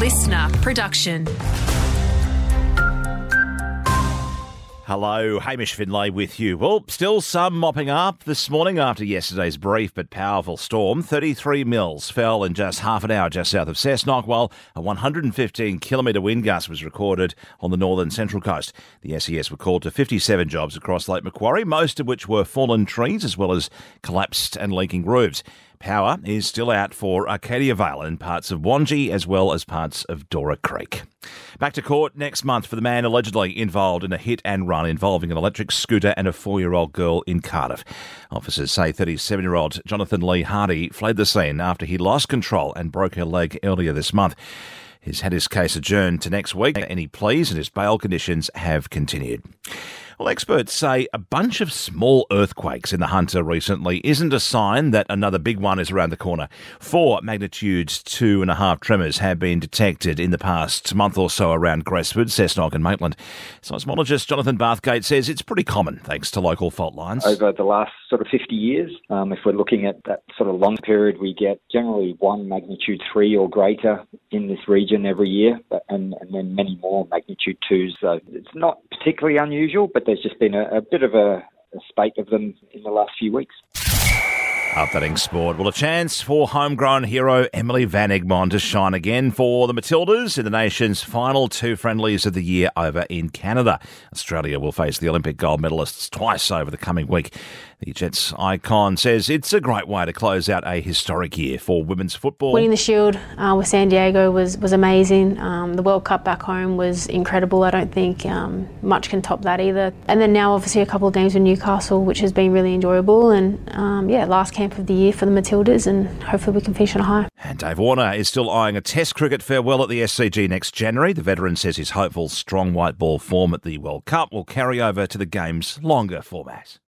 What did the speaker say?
listener production. Hello, Hamish Finlay with you. Well, still some mopping up this morning after yesterday's brief but powerful storm. 33 mils fell in just half an hour just south of Cessnock, while a 115 kilometre wind gust was recorded on the northern central coast. The SES were called to 57 jobs across Lake Macquarie, most of which were fallen trees as well as collapsed and leaking roofs. Power is still out for Arcadia Vale and parts of Wangi as well as parts of Dora Creek. Back to court next month for the man allegedly involved in a hit and run involving an electric scooter and a four year old girl in Cardiff. Officers say 37 year old Jonathan Lee Hardy fled the scene after he lost control and broke her leg earlier this month. He's had his case adjourned to next week. Any pleas and his bail conditions have continued. Well, experts say a bunch of small earthquakes in the Hunter recently isn't a sign that another big one is around the corner. Four magnitudes two and a half tremors have been detected in the past month or so around Gresford, Cessnock, and Maitland. Seismologist Jonathan Bathgate says it's pretty common thanks to local fault lines. Over the last sort of 50 years, um, if we're looking at that sort of long period, we get generally one magnitude three or greater in this region every year, and, and then many more magnitude twos. So it's not particularly unusual, but there's just been a, a bit of a, a spate of them in the last few weeks. Updating sport. Well, a chance for homegrown hero Emily Van Egmond to shine again for the Matildas in the nation's final two friendlies of the year over in Canada. Australia will face the Olympic gold medalists twice over the coming week. The Jets icon says it's a great way to close out a historic year for women's football. Winning the Shield uh, with San Diego was, was amazing. Um, the World Cup back home was incredible. I don't think um, much can top that either. And then now, obviously, a couple of games with Newcastle, which has been really enjoyable. And um, yeah, last camp of the year for the Matildas, and hopefully we can finish on a high. And Dave Warner is still eyeing a Test cricket farewell at the SCG next January. The veteran says his hopeful strong white ball form at the World Cup will carry over to the game's longer format.